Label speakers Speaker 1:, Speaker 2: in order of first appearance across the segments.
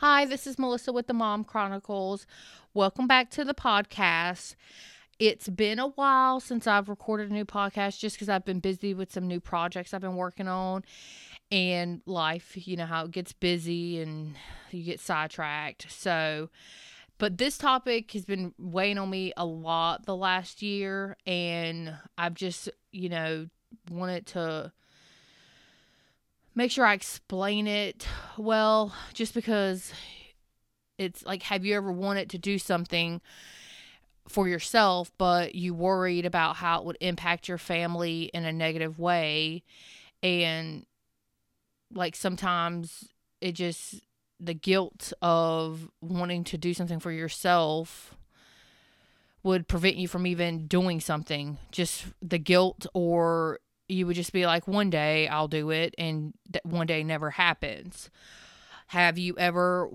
Speaker 1: Hi, this is Melissa with the Mom Chronicles. Welcome back to the podcast. It's been a while since I've recorded a new podcast just because I've been busy with some new projects I've been working on and life, you know, how it gets busy and you get sidetracked. So, but this topic has been weighing on me a lot the last year, and I've just, you know, wanted to make sure I explain it well, just because it's like, have you ever wanted to do something for yourself, but you worried about how it would impact your family in a negative way? And like sometimes it just the guilt of wanting to do something for yourself would prevent you from even doing something just the guilt or you would just be like one day I'll do it and that one day never happens have you ever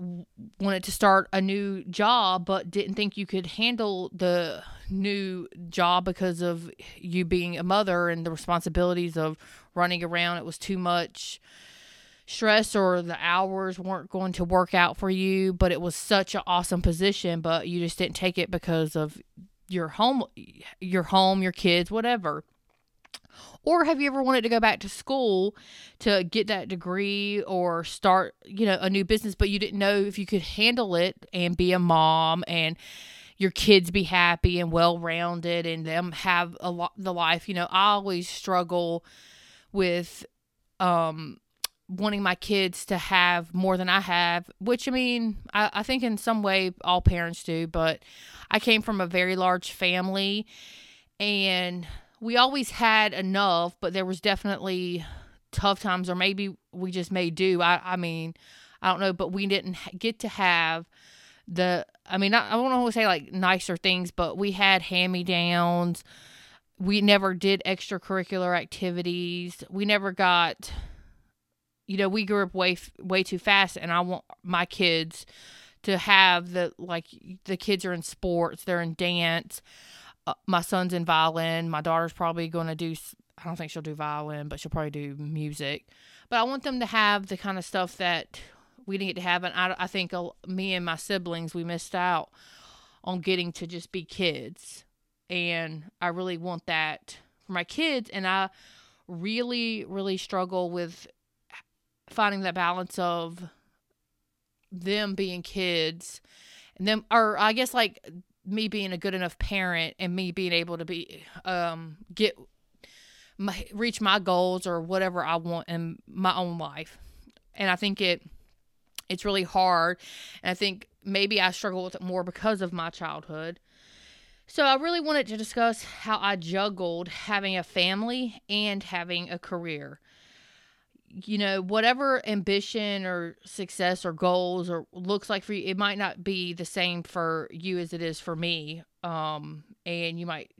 Speaker 1: wanted to start a new job but didn't think you could handle the new job because of you being a mother and the responsibilities of running around it was too much stress or the hours weren't going to work out for you, but it was such an awesome position, but you just didn't take it because of your home, your home, your kids, whatever. Or have you ever wanted to go back to school to get that degree or start, you know, a new business, but you didn't know if you could handle it and be a mom and your kids be happy and well rounded and them have a lot the life, you know, I always struggle with um wanting my kids to have more than I have, which I mean, I, I think in some way all parents do, but I came from a very large family and we always had enough, but there was definitely tough times, or maybe we just may do. I, I mean, I don't know, but we didn't get to have the, I mean, I, I don't always say like nicer things, but we had hand me downs. We never did extracurricular activities. We never got you know, we grew up way way too fast, and I want my kids to have the like the kids are in sports, they're in dance. Uh, my son's in violin. My daughter's probably going to do. I don't think she'll do violin, but she'll probably do music. But I want them to have the kind of stuff that we didn't get to have, and I, I think uh, me and my siblings we missed out on getting to just be kids, and I really want that for my kids, and I really really struggle with finding that balance of them being kids and them or I guess like me being a good enough parent and me being able to be um get my, reach my goals or whatever I want in my own life. And I think it it's really hard and I think maybe I struggle with it more because of my childhood. So I really wanted to discuss how I juggled having a family and having a career you know, whatever ambition or success or goals or looks like for you, it might not be the same for you as it is for me. Um, and you might,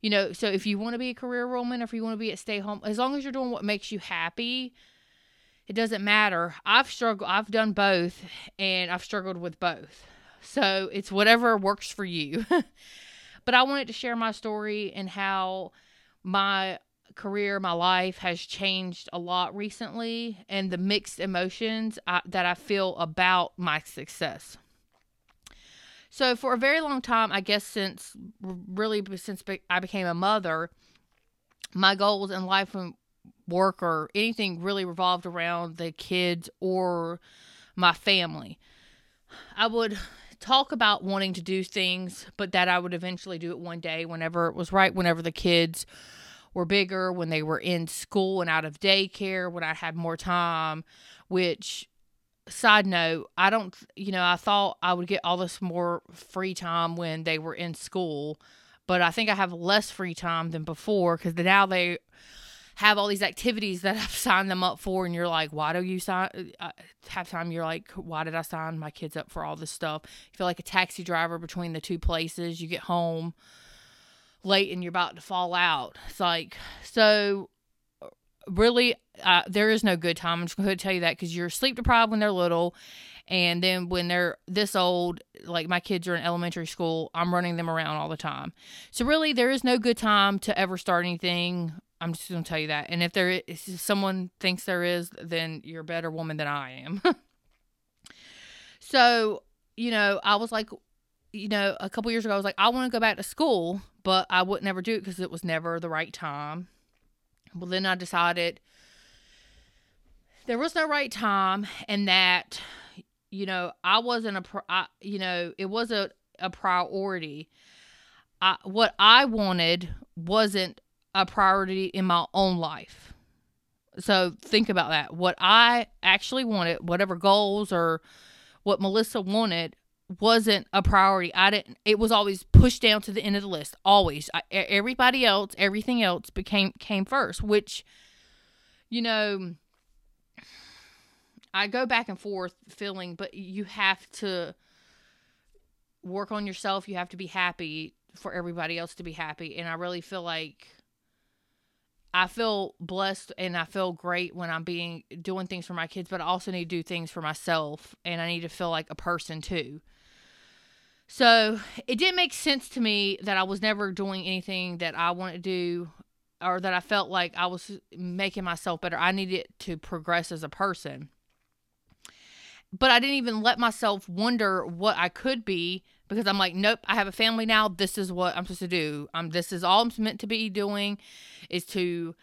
Speaker 1: you know, so if you want to be a career woman or if you want to be a stay home, as long as you're doing what makes you happy, it doesn't matter. I've struggled, I've done both and I've struggled with both. So it's whatever works for you. but I wanted to share my story and how my career, my life has changed a lot recently, and the mixed emotions I, that I feel about my success. So, for a very long time, I guess since really since I became a mother, my goals in life and work or anything really revolved around the kids or my family. I would talk about wanting to do things, but that I would eventually do it one day whenever it was right, whenever the kids were bigger, when they were in school and out of daycare, when I had more time, which side note, I don't, you know, I thought I would get all this more free time when they were in school, but I think I have less free time than before because now they have all these activities that I've signed them up for, and you're like, why do you sign? Uh, half time, you're like, why did I sign my kids up for all this stuff? You feel like a taxi driver between the two places. You get home late and you're about to fall out. It's like, so really, uh, there is no good time. I'm just going to tell you that because you're sleep deprived when they're little. And then when they're this old, like my kids are in elementary school, I'm running them around all the time. So really, there is no good time to ever start anything. I'm just going to tell you that. And if there is, if someone thinks there is, then you're a better woman than I am. So, you know, I was like, you know, a couple years ago, I was like, I want to go back to school, but I would never do it because it was never the right time. Well, then I decided there was no right time, and that, you know, I wasn't a, pro- I, you know, it was a, a priority. I, what I wanted wasn't a priority in my own life. So think about that. What I actually wanted, whatever goals or what Melissa wanted, wasn't a priority. I didn't. It was always pushed down to the end of the list. Always. I, everybody else, everything else became came first. Which, you know, I go back and forth feeling, but you have to work on yourself. You have to be happy for everybody else to be happy. And I really feel like I feel blessed and I feel great when I'm being doing things for my kids, but I also need to do things for myself and I need to feel like a person too. So it didn't make sense to me that I was never doing anything that I wanted to do or that I felt like I was making myself better. I needed to progress as a person. But I didn't even let myself wonder what I could be because I'm like, nope, I have a family now. This is what I'm supposed to do. Um, this is all I'm meant to be doing is to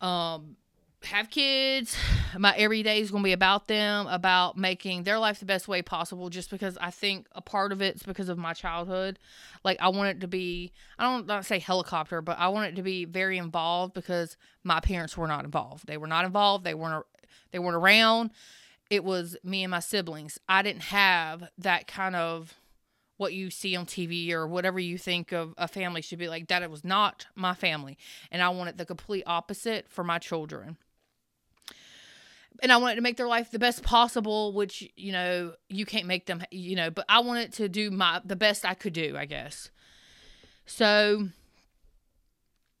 Speaker 1: um have kids. My every day is going to be about them, about making their life the best way possible. Just because I think a part of it's because of my childhood. Like I want it to be, I don't not say helicopter, but I want it to be very involved because my parents were not involved. They were not involved. They weren't. They weren't around. It was me and my siblings. I didn't have that kind of what you see on TV or whatever you think of a family should be like. That it was not my family, and I wanted the complete opposite for my children and I wanted to make their life the best possible, which you know you can't make them, you know, but I wanted to do my the best I could do, I guess. So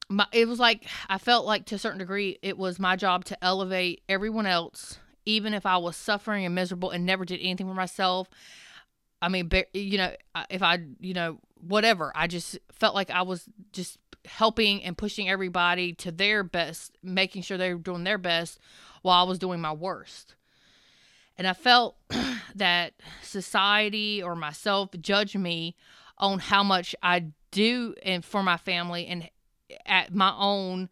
Speaker 1: my it was like I felt like to a certain degree it was my job to elevate everyone else, even if I was suffering and miserable and never did anything for myself. I mean, you know, if I, you know, whatever, I just felt like I was just helping and pushing everybody to their best, making sure they were doing their best while I was doing my worst. And I felt that society or myself judged me on how much I do and for my family and at my own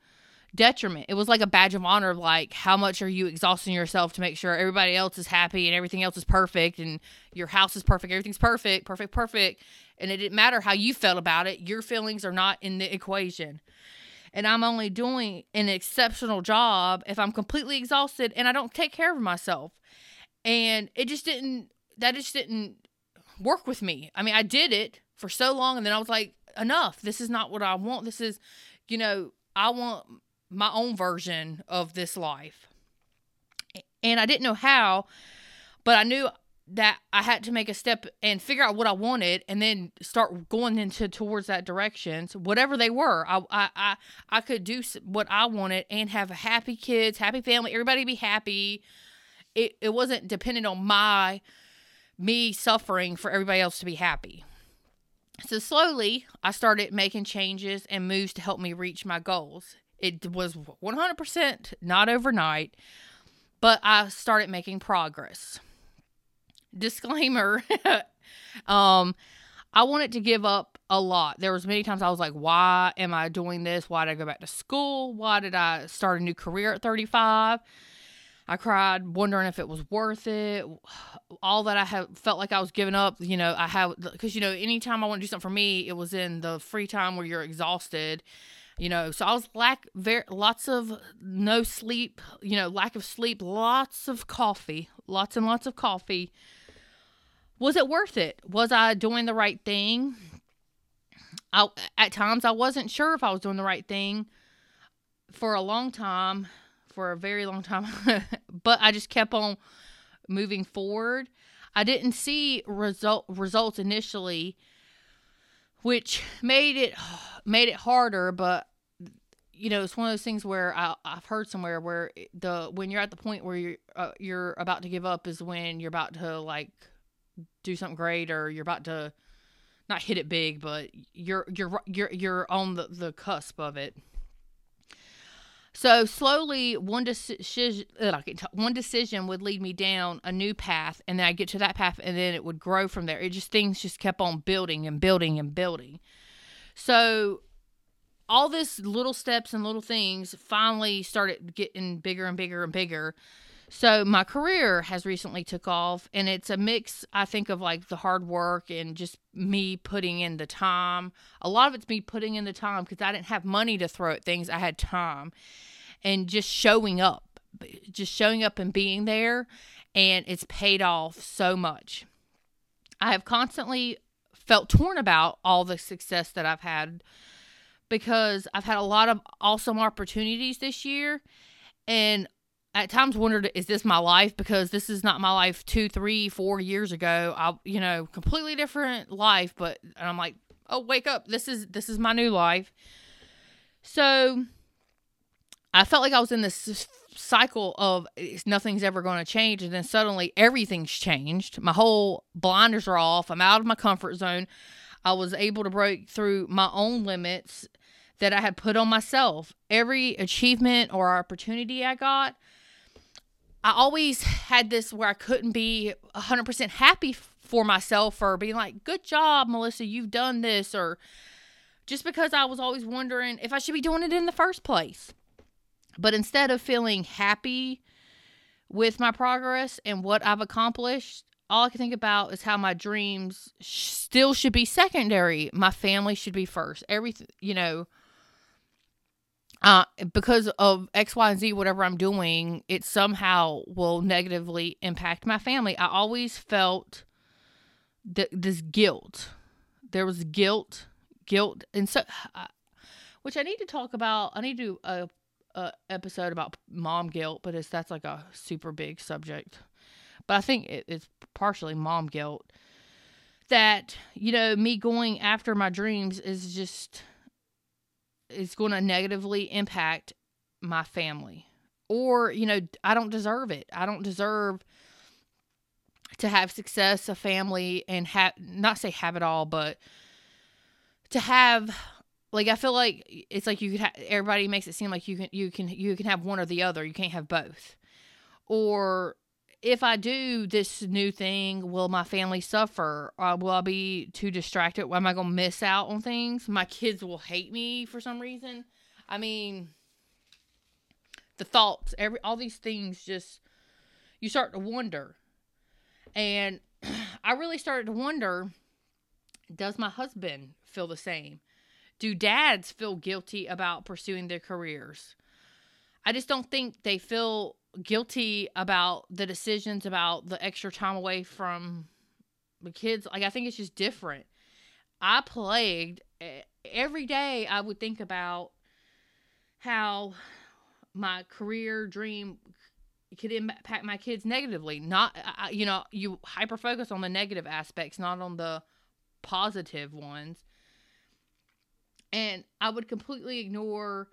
Speaker 1: detriment. It was like a badge of honor like how much are you exhausting yourself to make sure everybody else is happy and everything else is perfect and your house is perfect, everything's perfect, perfect, perfect. And it didn't matter how you felt about it. Your feelings are not in the equation and I'm only doing an exceptional job if I'm completely exhausted and I don't take care of myself. And it just didn't, that just didn't work with me. I mean, I did it for so long and then I was like, enough. This is not what I want. This is, you know, I want my own version of this life. And I didn't know how, but I knew that I had to make a step and figure out what I wanted and then start going into towards that direction. So whatever they were, I, I, I, I could do what I wanted and have happy kids, happy family, everybody be happy. It, it wasn't dependent on my, me suffering for everybody else to be happy. So slowly I started making changes and moves to help me reach my goals. It was 100% not overnight, but I started making progress disclaimer. Um i wanted to give up a lot. There was many times i was like why am i doing this? Why did i go back to school? Why did i start a new career at 35 i cried wondering if it was worth it. All that i have felt like i was giving up you know i have because you know anytime i want to do something for me it was in the free time where you're exhausted you know. So i was lack very lots of no sleep you know lack of sleep lots of coffee lots and lots of coffee was it worth it? Was I doing the right thing? I, at times I wasn't sure if I was doing the right thing for a long time, for a very long time, but I just kept on moving forward. I didn't see result results initially, which made it made it harder. But you know, it's one of those things where I, have heard somewhere where the when you're at the point where you're uh, you're about to give up is when you're about to like do something great or you're about to not hit it big, but you're you're you're you're on the, the cusp of it. So slowly, one decision, one decision would lead me down a new path, and then I get to that path, and then it would grow from there. It just things just kept on building and building and building. So all this little steps and little things finally started getting bigger and bigger and bigger. So my career has recently took off, and it's a mix. I think of like the hard work and just me putting in the time. A lot of it's me putting in the time because I didn't have money to throw at things. I had time, and just showing up, just showing up and being there, and it's paid off so much. I have constantly felt torn about all the success that I've had because I've had a lot of awesome opportunities this year, and at times wondered is this my life? Because this is not my life two three four years ago. I you know completely different life but and i'm like oh wake up. This is this is my new life. So i felt like i was in this cycle of nothing's ever going to change and then suddenly everything's changed. My whole blinders are off. I'm out of my comfort zone. I was able to break through my own limits that i had put on myself. Every achievement or opportunity i got I always had this where I couldn't be 100% happy for myself or being like, good job, Melissa, you've done this, or just because I was always wondering if I should be doing it in the first place. But instead of feeling happy with my progress and what I've accomplished, all I can think about is how my dreams still should be secondary. My family should be first. Everything, you know, uh, because of X, Y, and Z, whatever I'm doing, it somehow will negatively impact my family. I always felt th- this guilt. There was guilt, guilt, and so, uh, which I need to talk about. I need to do a, a episode about mom guilt, but it's that's like a super big subject. But I think it, it's partially mom guilt. That you know, me going after my dreams is just is going to negatively impact my family. Or, you know, I don't deserve it. I don't deserve to have success, a family, and have not say have it all, but to have like I feel like it's like you could have everybody makes it seem like you can you can you can have one or the other. You can't have both. Or if I do this new thing, will my family suffer? Uh, will I be too distracted? Am I going to miss out on things? My kids will hate me for some reason. I mean, the thoughts, every all these things just you start to wonder. And I really started to wonder does my husband feel the same? Do dads feel guilty about pursuing their careers? I just don't think they feel guilty about the decisions about the extra time away from the kids. Like, I think it's just different. I plagued every day, I would think about how my career dream could impact my kids negatively. Not, you know, you hyper focus on the negative aspects, not on the positive ones. And I would completely ignore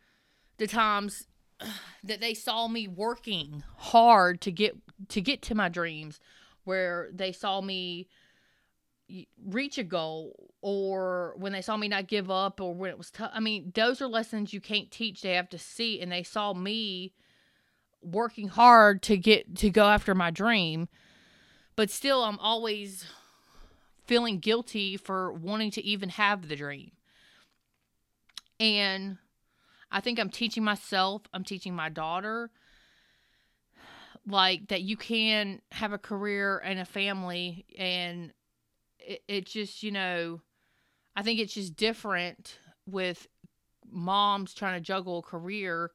Speaker 1: the times that they saw me working hard to get to get to my dreams where they saw me reach a goal or when they saw me not give up or when it was tough. I mean those are lessons you can't teach. They have to see and they saw me working hard to get to go after my dream. But still i'm always feeling guilty for wanting to even have the dream. And I think I'm teaching myself, I'm teaching my daughter like that you can have a career and a family and it, it just, you know, I think it's just different with moms trying to juggle a career.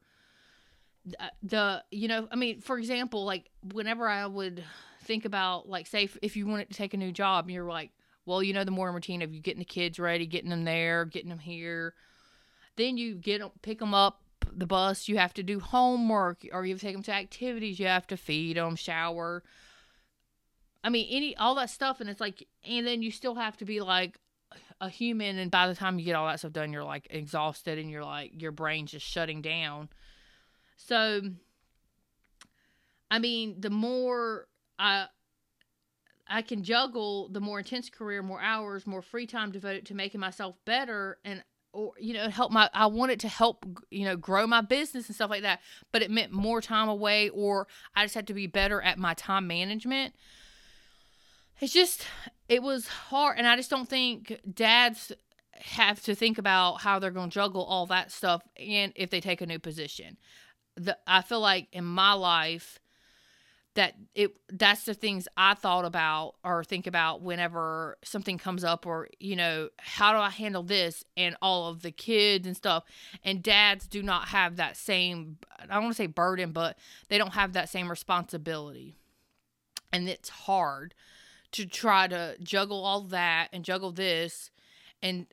Speaker 1: The you know i mean for example like whenever i would think about like say if, if you wanted to take a new job you're like well you know the morning routine of you getting the kids ready getting them there getting them here then you get them, pick them up the bus. You have to do homework, or you take them to activities. You have to feed them, shower. I mean, any all that stuff, and it's like, and then you still have to be like a human. And by the time you get all that stuff done, you're like exhausted, and you're like your brain's just shutting down. So, I mean, the more I I can juggle the more intense career, more hours, more free time devoted to making myself better, and or you know help my i wanted to help you know grow my business and stuff like that but it meant more time away or i just had to be better at my time management. It's just it was hard and i just don't think dads have to think about how they're going to juggle all that stuff and if they take a new position. The i feel like in my life that it that's the things I thought about or think about whenever something comes up or you know how do I handle this and all of the kids and stuff. And dads do not have that same I don't want to say burden but they don't have that same responsibility. And it's hard to try to juggle all that and juggle this and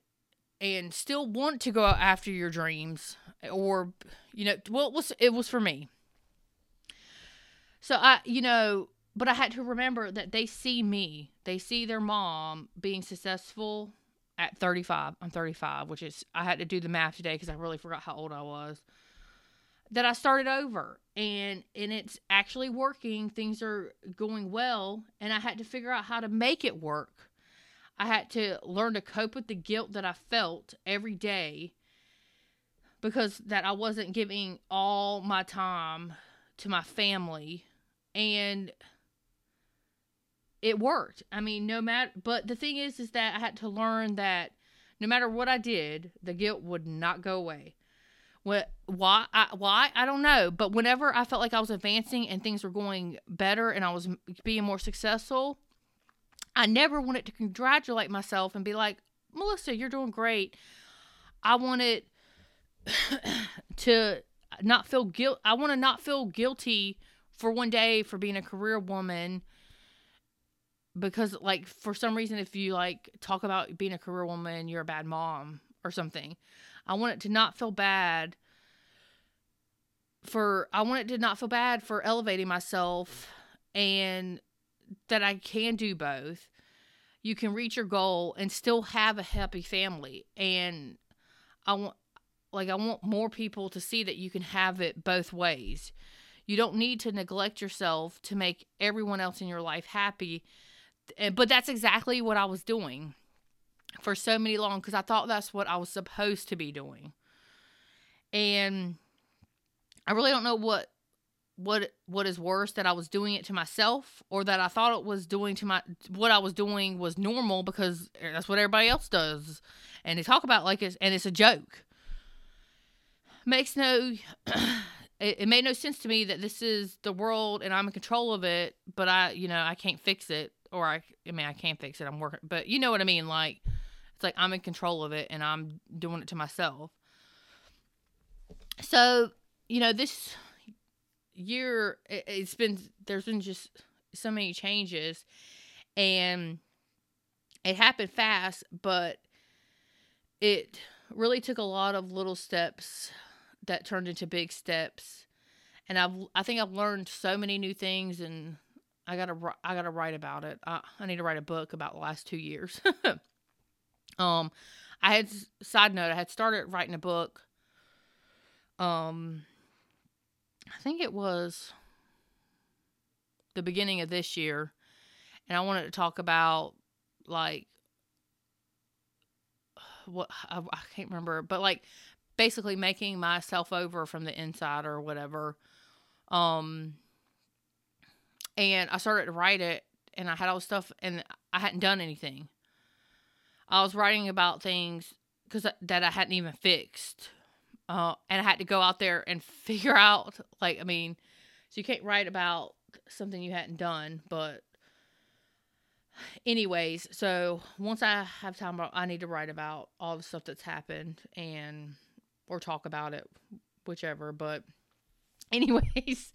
Speaker 1: and still want to go after your dreams or you know well it was it was for me so I, you know, but I had to remember that they see me. They see their mom being successful at 35. I'm 35, which is I had to do the math today because I really forgot how old I was. That I started over and and it's actually working. Things are going well, and I had to figure out how to make it work. I had to learn to cope with the guilt that I felt every day because that I wasn't giving all my time to my family and it worked. I mean, no matter but the thing is is that I had to learn that no matter what I did, the guilt would not go away. What why I, why I don't know, but whenever I felt like I was advancing and things were going better and I was being more successful, I never wanted to congratulate myself and be like, "Melissa, you're doing great." I wanted to not feel guilt. I want to not feel guilty for one day for being a career woman because like for some reason if you like talk about being a career woman you're a bad mom or something i want it to not feel bad for i want it to not feel bad for elevating myself and that i can do both. You can reach your goal and still have a happy family. And i want like i want more people to see that you can have it both ways you don't need to neglect yourself to make everyone else in your life happy. Eh, but that's exactly what I was doing for so many long because I thought that's what I was supposed to be doing. And I really don't know what what what is worse that I was doing it to myself or that I thought it was doing to my what I was doing was normal because that's what everybody else does and they talk about like it's and it's a joke makes no it, it made no sense to me that this is the world and I'm in control of it, but I, you know, I can't fix it or I, I mean, I can't fix it. I'm working, but you know what I mean? Like, it's like I'm in control of it and I'm doing it to myself. So, you know, this year, it, it's been, there's been just so many changes and it happened fast, but it really took a lot of little steps that turned into big steps. And I've I think I've learned so many new things, and I gotta I gotta write about it. I, I need to write a book about the last two years. um, I had side note I had started writing a book. Um, I think it was the beginning of this year, and I wanted to talk about like what I, I, can't remember, but like basically making myself over from the inside or whatever. Um, and I started to write it, and I had all this stuff, and I hadn't done anything. I was writing about things because that I hadn't even fixed, uh, and I had to go out there and figure out. Like, I mean, so you can't write about something you hadn't done, but anyways, so once I have time, I need to write about all the stuff that's happened and or talk about it, whichever. But, anyways,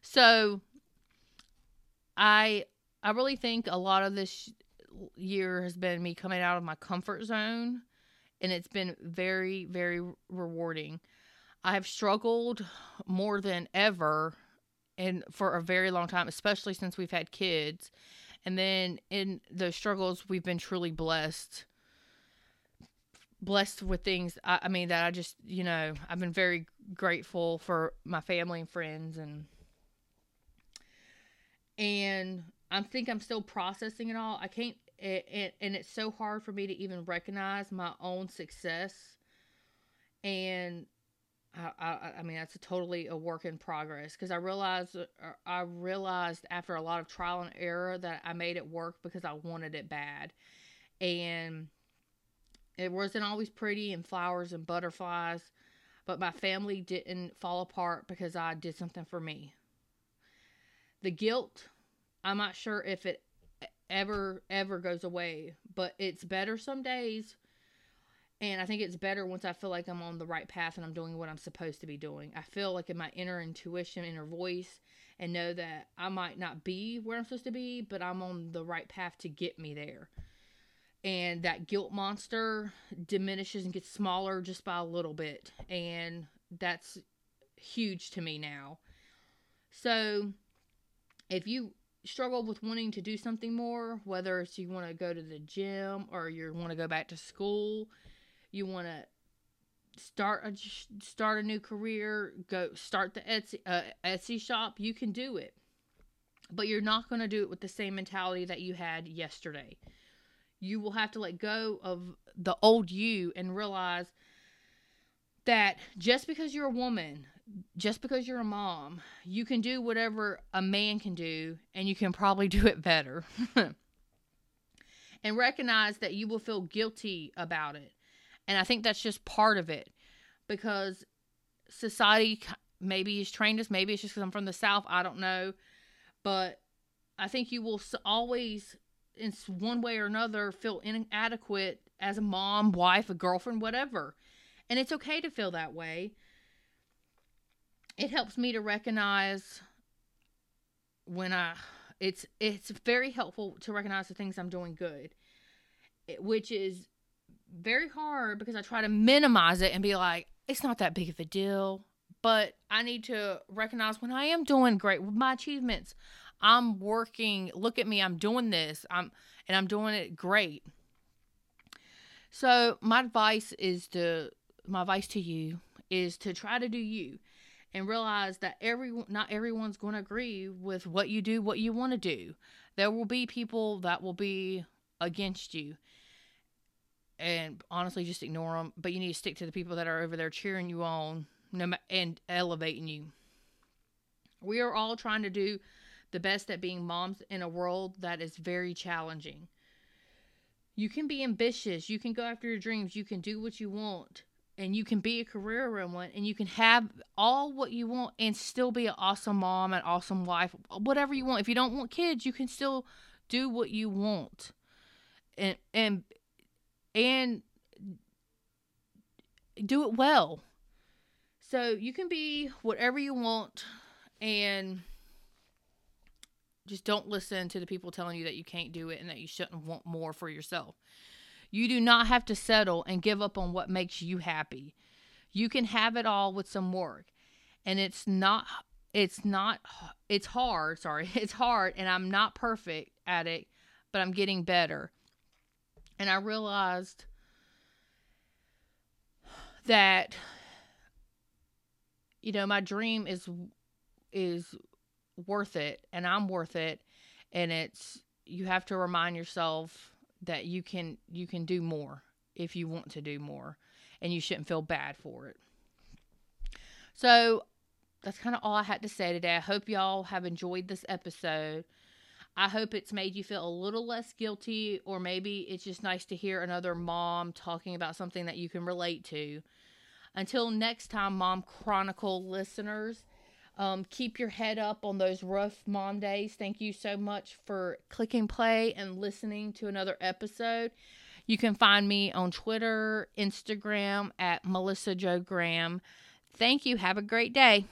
Speaker 1: so I I really think a lot of this year has been me coming out of my comfort zone, and it's been very very rewarding. I have struggled more than ever and for a very long time, especially since we've had kids. And then in those struggles, we've been truly blessed blessed with things. I, I, mean, that I just, you know, I've been very grateful for my family and friends, and and I think I'm still processing it all. I can't, it, it, and it's so hard for me to even recognize my own success and I, I, I mean that's a totally a work in progress because I realized uh, I realized after a lot of trial and error that I made it work because I wanted it bad, and it wasn't always pretty and flowers and butterflies, but my family didn't fall apart because I did something for me. The guilt, I'm not sure if it ever ever goes away, but it's better some days and I think it's better once I feel like I'm on the right path and I'm doing what I'm supposed to be doing. I feel like in my inner intuition, inner voice, and know that I might not be where I'm supposed to be, but I'm on the right path to get me there. And that guilt monster diminishes and gets smaller just by a little bit. And that's huge to me now. So if you struggle with wanting to do something more, whether it's you want to go to the gym or you want to go back to school, you want to start a start a new career, go start the Etsy uh, Etsy shop, you can do it. But you're not going to do it with the same mentality that you had yesterday. You will have to let go of the old you and realize that just because you're a woman, just because you're a mom, you can do whatever a man can do and you can probably do it better. and recognize that you will feel guilty about it. And I think that's just part of it because society maybe has trained us. Maybe it's just because I'm from the South. I don't know. But I think you will always, in one way or another, feel inadequate as a mom, wife, a girlfriend, whatever. And it's okay to feel that way. It helps me to recognize when I it's it's very helpful to recognize the things I'm doing good, which is very hard because I try to minimize it and be like, it's not that big of a deal. But I need to recognize when I am doing great with my achievements. I'm working. Look at me. I'm doing this. I'm and I'm doing it great. So my advice is to my advice to you is to try to do you and realize that every not everyone's going to agree with what you do, what you want to do. There will be people that will be against you and honestly just ignore them. But you need to stick to the people that are over there cheering you on and elevating you. We are all trying to do the best at being moms in a world that is very challenging. You can be ambitious, you can go after your dreams, you can do what you want, and you can be a career woman, and you can have all what you want and still be an awesome mom, an awesome wife, whatever you want. If you don't want kids, you can still do what you want. And and and do it well. So you can be whatever you want and just don't listen to the people telling you that you can't do it and that you shouldn't want more for yourself. You do not have to settle and give up on what makes you happy. You can have it all with some work. And it's not it's not it's hard, sorry. It's hard and I'm not perfect at it, but I'm getting better and I realized that you know my dream is is worth it and I'm worth it and it's you have to remind yourself that you can you can do more if you want to do more and you shouldn't feel bad for it. So that's kind of all I had to say today. I hope y'all have enjoyed this episode. I hope it's made you feel a little less guilty, or maybe it's just nice to hear another mom talking about something that you can relate to. Until next time, Mom Chronicle listeners, um, keep your head up on those rough mom days. Thank you so much for clicking play and listening to another episode. You can find me on Twitter, Instagram at Melissa Jo Graham. Thank you. Have a great day.